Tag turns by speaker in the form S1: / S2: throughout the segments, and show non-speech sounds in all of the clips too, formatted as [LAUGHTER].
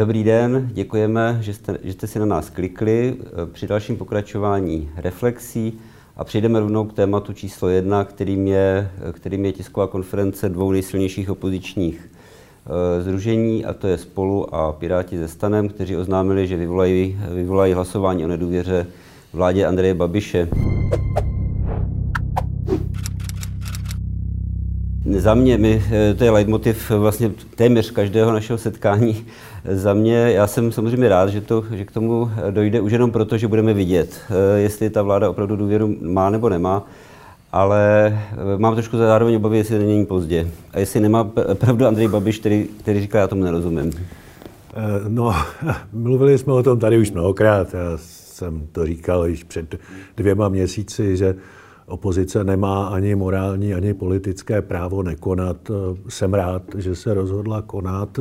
S1: Dobrý den, děkujeme, že jste, že jste si na nás klikli. Při dalším pokračování reflexí a přejdeme rovnou k tématu číslo jedna, kterým je, kterým je tisková konference dvou nejsilnějších opozičních združení, a to je Spolu a Piráti ze Stanem, kteří oznámili, že vyvolají, vyvolají hlasování o nedůvěře vládě Andreje Babiše. Za mě, my, eh, to je leitmotiv vlastně téměř každého našeho setkání. Za mě, já jsem samozřejmě rád, že, to, že k tomu dojde už jenom proto, že budeme vidět, eh, jestli ta vláda opravdu důvěru má nebo nemá. Ale eh, mám trošku zároveň obavy, jestli není pozdě. A jestli nemá pravdu Andrej Babiš, který, který říká, já tomu nerozumím.
S2: No, [LAUGHS] mluvili jsme o tom tady už mnohokrát. Já jsem to říkal již před dvěma měsíci, že opozice nemá ani morální, ani politické právo nekonat. Jsem rád, že se rozhodla konat.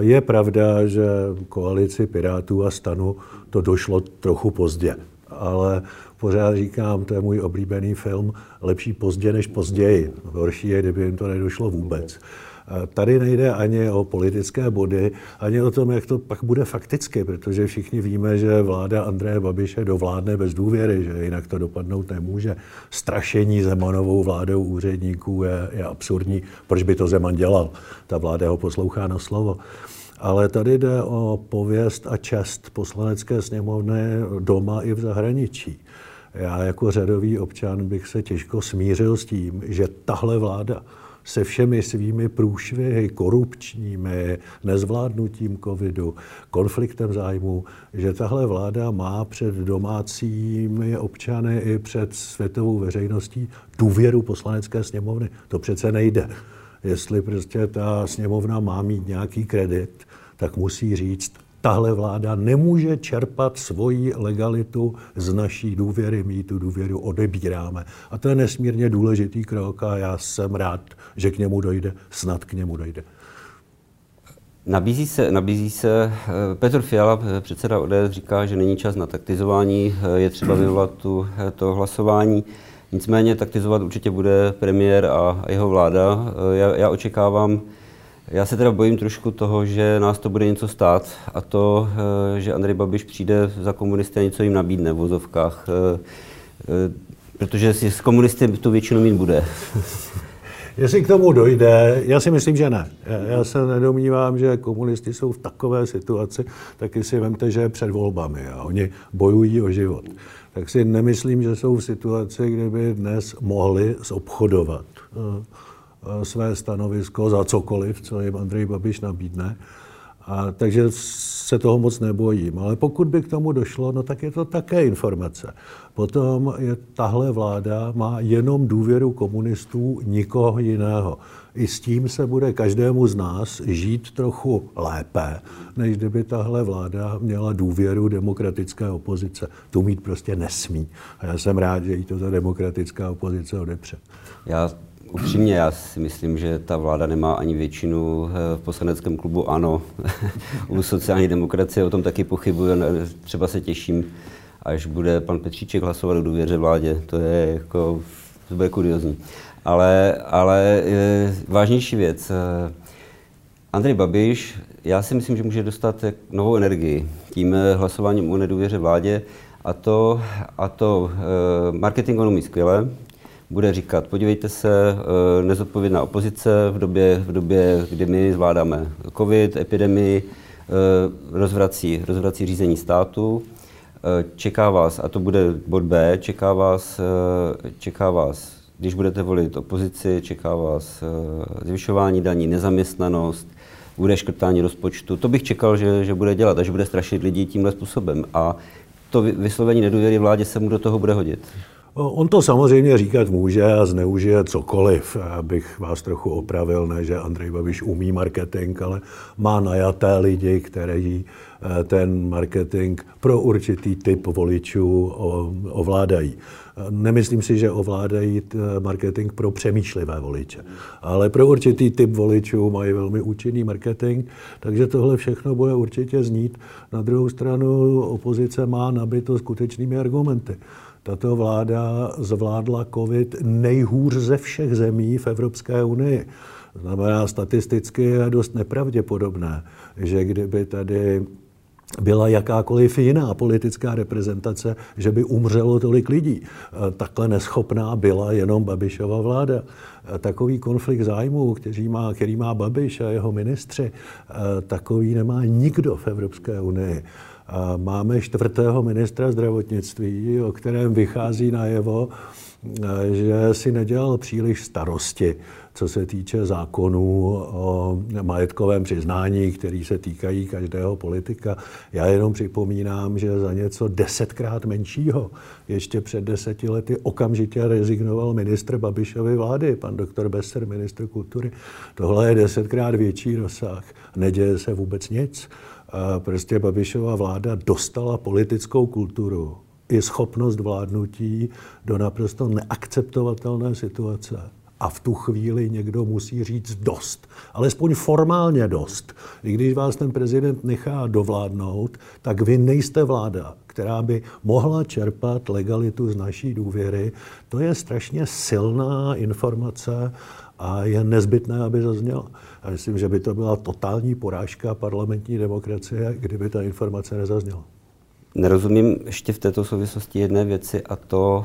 S2: Je pravda, že koalici Pirátů a Stanu to došlo trochu pozdě, ale pořád říkám, to je můj oblíbený film, lepší pozdě než později. Horší je, kdyby jim to nedošlo vůbec. Tady nejde ani o politické body, ani o tom, jak to pak bude fakticky, protože všichni víme, že vláda Andreje Babiše dovládne bez důvěry, že jinak to dopadnout nemůže. Strašení Zemanovou vládou úředníků je, je absurdní. Proč by to Zeman dělal? Ta vláda ho poslouchá na slovo. Ale tady jde o pověst a čest poslanecké sněmovny doma i v zahraničí. Já jako řadový občan bych se těžko smířil s tím, že tahle vláda se všemi svými průšvihy korupčními, nezvládnutím covidu, konfliktem zájmu, že tahle vláda má před domácími občany i před světovou veřejností důvěru poslanecké sněmovny. To přece nejde. Jestli prostě ta sněmovna má mít nějaký kredit, tak musí říct, tahle vláda nemůže čerpat svoji legalitu z naší důvěry, my tu důvěru odebíráme. A to je nesmírně důležitý krok a já jsem rád, že k němu dojde, snad k němu dojde.
S1: Nabízí se, nabízí se, eh, Petr Fiala, eh, předseda ODS, říká, že není čas na taktizování, eh, je třeba vyvolat tu, to hlasování. Nicméně taktizovat určitě bude premiér a jeho vláda. Já, já očekávám, já se teda bojím trošku toho, že nás to bude něco stát a to, eh, že Andrej Babiš přijde za komunisty a něco jim nabídne v vozovkách. Eh, eh, protože si s komunisty tu většinu mít bude. [LAUGHS]
S2: Jestli k tomu dojde, já si myslím, že ne. Já se nedomývám, že komunisti jsou v takové situaci, taky si vemte, že je před volbami a oni bojují o život. Tak si nemyslím, že jsou v situaci, kde by dnes mohli zobchodovat své stanovisko za cokoliv, co jim Andrej Babiš nabídne. A, takže se toho moc nebojím. Ale pokud by k tomu došlo, no tak je to také informace. Potom je tahle vláda má jenom důvěru komunistů, nikoho jiného. I s tím se bude každému z nás žít trochu lépe, než kdyby tahle vláda měla důvěru demokratické opozice. Tu mít prostě nesmí. A já jsem rád, že jí to ta demokratická opozice odepře.
S1: Já upřímně, já si myslím, že ta vláda nemá ani většinu eh, v poslaneckém klubu ANO. [LAUGHS] U sociální demokracie o tom taky pochybuji. Třeba se těším, až bude pan Petříček hlasovat o důvěře vládě. To je jako, to bude kuriozní. Ale, ale eh, vážnější věc. Eh, Andrej Babiš, já si myslím, že může dostat novou energii tím hlasováním o nedůvěře vládě. A to, a to marketing on umí skvěle, bude říkat, podívejte se, nezodpovědná opozice v době, v době, kdy my zvládáme covid, epidemii, rozvrací, rozvrací řízení státu, čeká vás, a to bude bod B, čeká vás, čeká vás, když budete volit opozici, čeká vás zvyšování daní, nezaměstnanost, bude škrtání rozpočtu. To bych čekal, že, že bude dělat a že bude strašit lidi tímhle způsobem. A to vyslovení nedůvěry vládě se mu do toho bude hodit.
S2: On to samozřejmě říkat může a zneužije cokoliv. Abych vás trochu opravil, ne, že Andrej Babiš umí marketing, ale má najaté lidi, kteří eh, ten marketing pro určitý typ voličů ovládají. Nemyslím si, že ovládají marketing pro přemýšlivé voliče, ale pro určitý typ voličů mají velmi účinný marketing, takže tohle všechno bude určitě znít. Na druhou stranu opozice má nabito skutečnými argumenty. Tato vláda zvládla COVID nejhůř ze všech zemí v Evropské unii. Znamená, statisticky je dost nepravděpodobné, že kdyby tady byla jakákoliv jiná politická reprezentace, že by umřelo tolik lidí. Takhle neschopná byla jenom Babišova vláda. Takový konflikt zájmů, který má, který má Babiš a jeho ministři, takový nemá nikdo v Evropské unii. Máme čtvrtého ministra zdravotnictví, o kterém vychází najevo, že si nedělal příliš starosti, co se týče zákonů o majetkovém přiznání, který se týkají každého politika. Já jenom připomínám, že za něco desetkrát menšího ještě před deseti lety okamžitě rezignoval ministr Babišovy vlády, pan doktor Besser, ministr kultury. Tohle je desetkrát větší rozsah. Neděje se vůbec nic. Prostě Babišova vláda dostala politickou kulturu i schopnost vládnutí do naprosto neakceptovatelné situace. A v tu chvíli někdo musí říct dost. Alespoň formálně dost. I když vás ten prezident nechá dovládnout, tak vy nejste vláda, která by mohla čerpat legalitu z naší důvěry. To je strašně silná informace a je nezbytné, aby zazněla. A myslím, že by to byla totální porážka parlamentní demokracie, kdyby ta informace nezazněla.
S1: Nerozumím ještě v této souvislosti jedné věci a to,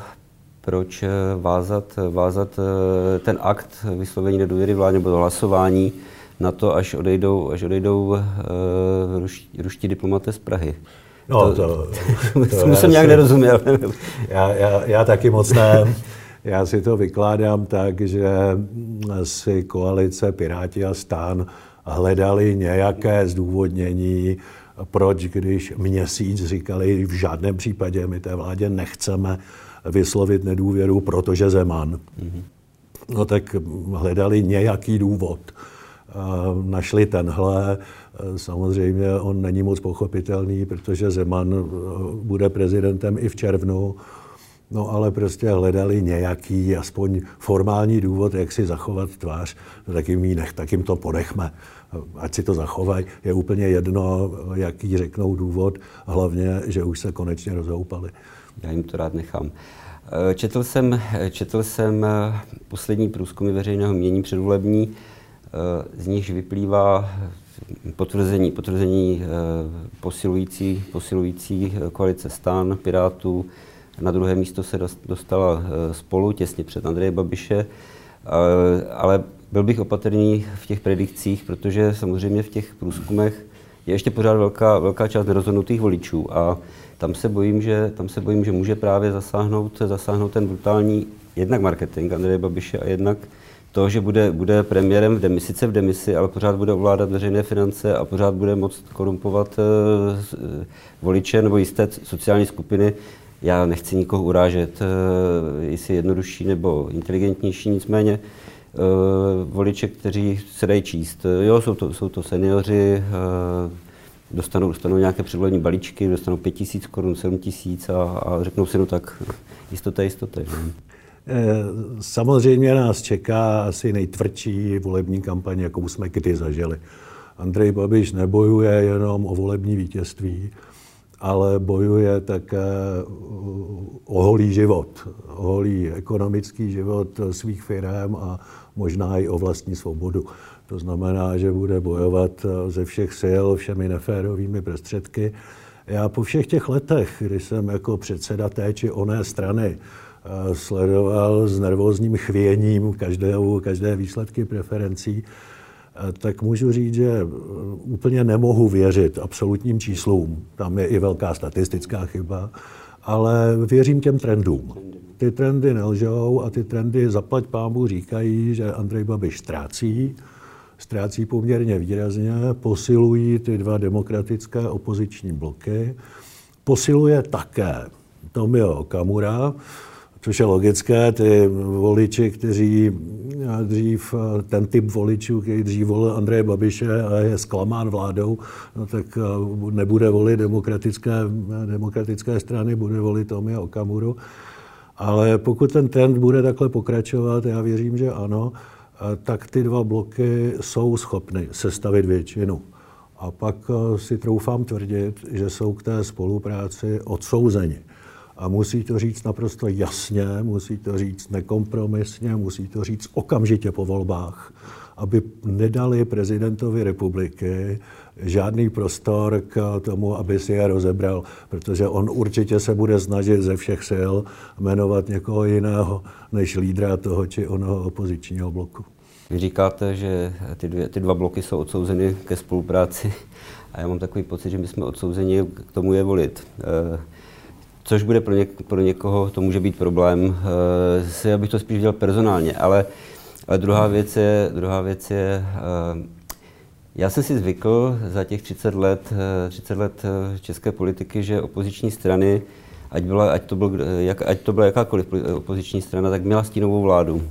S1: proč eh, vázat, vázat eh, ten akt vyslovení nedůvěry vládě nebo hlasování na to, až odejdou, až odejdou uh, ruští, ruští diplomaté z Prahy.
S2: No, to, to, [LAUGHS]
S1: to, jsem nějak si, nerozuměl.
S2: já, já, já taky moc ne. Já si to vykládám tak, že si koalice Piráti a Stán hledali nějaké zdůvodnění, proč, když měsíc říkali, v žádném případě my té vládě nechceme vyslovit nedůvěru, protože Zeman. Mm-hmm. No tak hledali nějaký důvod. Našli tenhle. Samozřejmě on není moc pochopitelný, protože Zeman e, bude prezidentem i v červnu. No ale prostě hledali nějaký, aspoň formální důvod, jak si zachovat tvář. No, tak jim, nech, tak jim to ponechme ať si to zachovají, je úplně jedno, jaký řeknou důvod, hlavně, že už se konečně rozhoupali.
S1: Já jim to rád nechám. Eh, četl jsem, četl jsem eh, poslední průzkumy veřejného mění předvolební, eh, z nichž vyplývá potvrzení, potvrzení posilující, posilující koalice stan, Pirátů. Na druhé místo se dostala spolu těsně před Andreje Babiše, ale byl bych opatrný v těch predikcích, protože samozřejmě v těch průzkumech je ještě pořád velká, velká část nerozhodnutých voličů a tam se bojím, že, tam se bojím, že může právě zasáhnout, zasáhnout ten brutální jednak marketing Andreje Babiše a jednak to, že bude, bude premiérem v demisi, sice v demisi, ale pořád bude ovládat veřejné finance a pořád bude moct korumpovat uh, voliče nebo jisté sociální skupiny. Já nechci nikoho urážet, uh, jestli jednodušší nebo inteligentnější, nicméně uh, voliče, kteří se dají číst. Jo, jsou to, jsou to seniori, dostanou, dostanou nějaké předvolební balíčky, dostanou 5 tisíc korun, 7 tisíc a, a řeknou si, no tak jistota, jistota. Že?
S2: Samozřejmě nás čeká asi nejtvrdší volební kampaň, jakou jsme kdy zažili. Andrej Babiš nebojuje jenom o volební vítězství, ale bojuje také o holý život, o holý ekonomický život svých firm a možná i o vlastní svobodu. To znamená, že bude bojovat ze všech sil, všemi neférovými prostředky. Já po všech těch letech, kdy jsem jako předseda té či oné strany eh, sledoval s nervózním chvěním každé, každé výsledky preferencí, eh, tak můžu říct, že eh, úplně nemohu věřit absolutním číslům. Tam je i velká statistická chyba, ale věřím těm trendům. Ty trendy nelžou a ty trendy zaplať pámu říkají, že Andrej Babiš ztrácí, ztrácí poměrně výrazně, posilují ty dva demokratické opoziční bloky, posiluje také Tomio Okamura, což je logické, ty voliči, kteří dřív, ten typ voličů, který dřív volil Andreje Babiše a je zklamán vládou, no tak nebude volit demokratické, demokratické strany, bude volit Tomio Okamuru. Ale pokud ten trend bude takhle pokračovat, já věřím, že ano, tak ty dva bloky jsou schopny sestavit většinu. A pak eh, si troufám tvrdit, že jsou k té spolupráci odsouzeni. A musí to říct naprosto jasně, musí to říct nekompromisně, musí to říct okamžitě po volbách, aby nedali prezidentovi republiky žádný prostor k tomu, aby si je rozebral, protože on určitě se bude snažit ze všech sil jmenovat někoho jiného než lídra toho či onoho opozičního bloku.
S1: Vy říkáte, že ty, dvě, ty dva bloky jsou odsouzeny ke spolupráci a já mám takový pocit, že my jsme odsouzeni k tomu je volit. Eh, což bude pro, něk, pro někoho, to může být problém. Eh, si, abych to spíš dělal personálně, ale, ale druhá věc je, druhá věc je eh, já jsem si zvykl za těch 30 let, 30 let české politiky, že opoziční strany, ať, byla, ať, to byl, jak, ať to byla jakákoliv opoziční strana, tak měla stínovou vládu.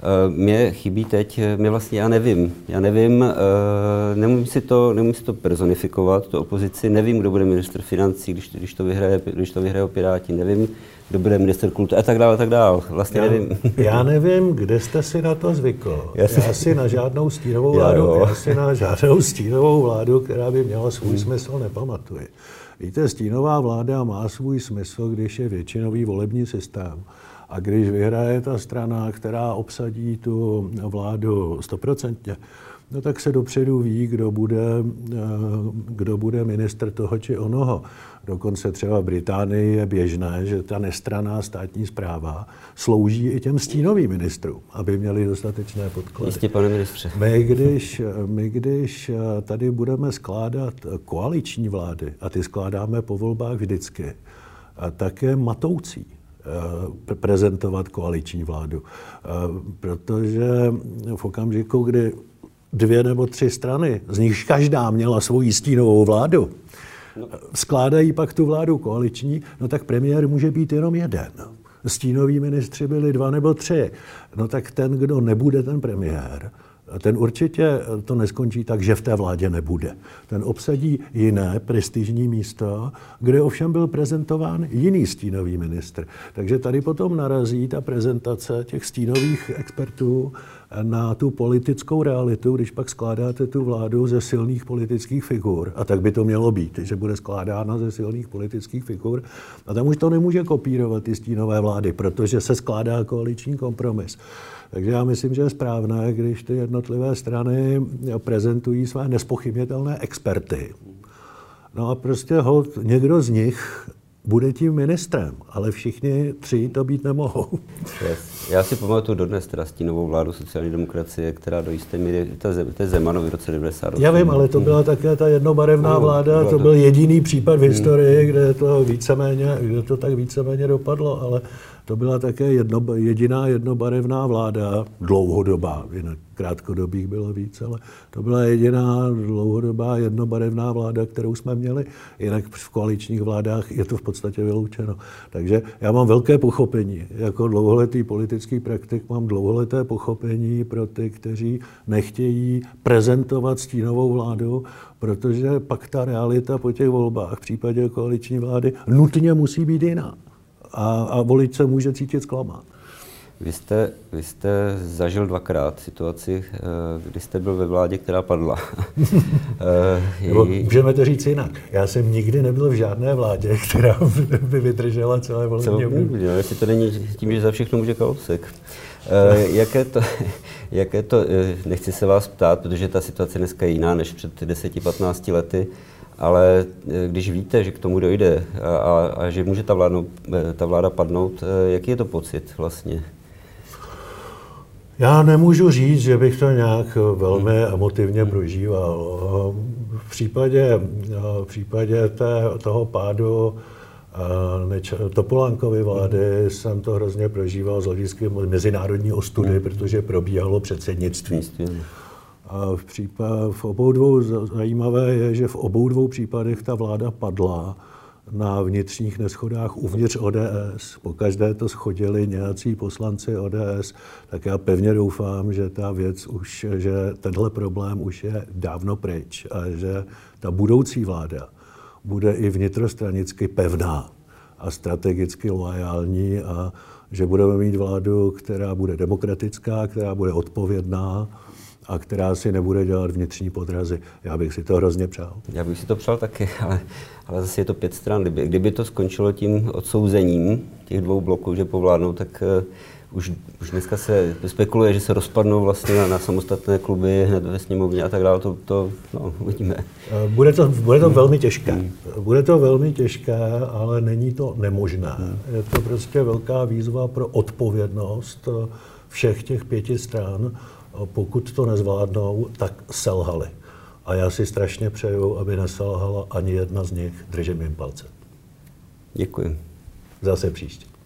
S1: Eh, mě chybí teď, eh, mě vlastně já nevím, já nevím, eh, nemůžu si to, nemůžu si to personifikovat, tu opozici, nevím, kdo bude minister financí, když, když, to, vyhraje, když to vyhraje Piráti, nevím, kdo bude minister kultury a tak dále, a tak dále. Vlastně já, nevím. [LAUGHS]
S2: Já nevím, kde jste si na to zvykl. Já si, já si na žádnou stínovou [LAUGHS] vládu, já, já si na žádnou stínovou vládu, která by měla svůj hmm. smysl, nepamatuji. Víte, stínová vláda má svůj smysl, když je většinový volební systém. A když vyhraje ta strana, která obsadí tu vládu stoprocentně, no tak se dopředu ví, kdo bude, eh, kdo bude minister toho či onoho. Dokonce třeba v Británii je běžné, že ta nestraná státní zpráva slouží i těm stínovým ministrům, aby měli dostatečné podklady.
S1: Jistě, pane ministře.
S2: My když, my, když tady budeme skládat koaliční vlády, a ty skládáme po volbách vždycky, tak je matoucí Eh, prezentovat koaliční vládu. Eh, protože v okamžiku, kdy dvě nebo tři strany, z nichž každá měla svoji stínovou vládu, no. skládají pak tu vládu koaliční, no tak premiér může být jenom jeden. Stínoví ministři byli dva nebo tři. No tak ten, kdo nebude ten premiér, ten určitě to neskončí tak, že v té vládě nebude. Ten obsadí jiné prestižní místo, kde ovšem byl prezentován jiný stínový ministr. Takže tady potom narazí ta prezentace těch stínových expertů na tu politickou realitu, když pak skládáte tu vládu ze silných politických figur. A tak by to mělo být, že bude skládána ze silných politických figur. A tam už to nemůže kopírovat ty stínové vlády, protože se skládá koaliční kompromis. Takže já myslím, že je správné, když ty jednotlivé strany prezentují své nespochybnitelné experty. No a prostě hold, někdo z nich bude tím ministrem, ale všichni tři to být nemohou.
S1: Yes. Já si pamatuju dodnes teda stínovou vládu sociální demokracie, která do jisté míry, to je Zemanovi v roce 90.
S2: Já vím, ale to byla také ta jednobarevná vláda, to byl jediný případ v historii, kde to víceméně, kde to tak víceméně dopadlo, ale to byla také jedno, jediná jednobarevná vláda, dlouhodobá, jinak krátkodobých bylo víc, ale to byla jediná dlouhodobá jednobarevná vláda, kterou jsme měli. Jinak v koaličních vládách je to v podstatě vyloučeno. Takže já mám velké pochopení. Jako dlouholetý politický praktik mám dlouholeté pochopení pro ty, kteří nechtějí prezentovat stínovou vládu, protože pak ta realita po těch volbách v případě koaliční vlády nutně musí být jiná a, a volič se může cítit zklamán.
S1: Vy jste, vy jste zažil dvakrát situaci, eh, kdy jste byl ve vládě, která padla. [LAUGHS]
S2: Nebo můžeme to říct jinak. Já jsem nikdy nebyl v žádné vládě, [LAUGHS] která by vydržela celé volební období.
S1: Jestli to není tím, že za všechno může Kalousek. Eh, [LAUGHS] jaké to, jaké to, eh, nechci se vás ptát, protože ta situace dneska je jiná než před 10-15 lety, ale eh, když víte, že k tomu dojde a, a, a že může ta, vládnout, eh, ta vláda padnout, eh, jaký je to pocit vlastně?
S2: Já nemůžu říct, že bych to nějak velmi hmm. emotivně prožíval. V případě, v případě té, toho pádu Topolánkovy vlády hmm. jsem to hrozně prožíval z hlediska mezinárodní ostudy, hmm. protože probíhalo předsednictví. A v, případ, v obou dvou zajímavé je, že v obou dvou případech ta vláda padla na vnitřních neschodách uvnitř ODS. Po každé to schodili nějací poslanci ODS, tak já pevně doufám, že ta věc už, že tenhle problém už je dávno pryč a že ta budoucí vláda bude i vnitrostranicky pevná a strategicky loajální a že budeme mít vládu, která bude demokratická, která bude odpovědná, a která si nebude dělat vnitřní podrazy. Já bych si to hrozně přál.
S1: Já bych si to přál taky, [LAUGHS] ale, ale zase je to pět stran. Kdyby, kdyby to skončilo tím odsouzením těch dvou bloků, že povládnou, tak uh, už, už dneska se spekuluje, že se rozpadnou vlastně na, na samostatné kluby hned ve sněmovně a tak dále, to, to no, uvidíme.
S2: Eh, bude to, bude to velmi těžké. Hmm. Bude to velmi těžké, ale není to nemožné. Hmm. Je to prostě velká výzva pro odpovědnost eh, všech těch pěti stran. Pokud to nezvládnou, tak selhali. A já si strašně přeju, aby neselhala ani jedna z nich. Držím jim palce.
S1: Děkuji.
S2: Zase příště.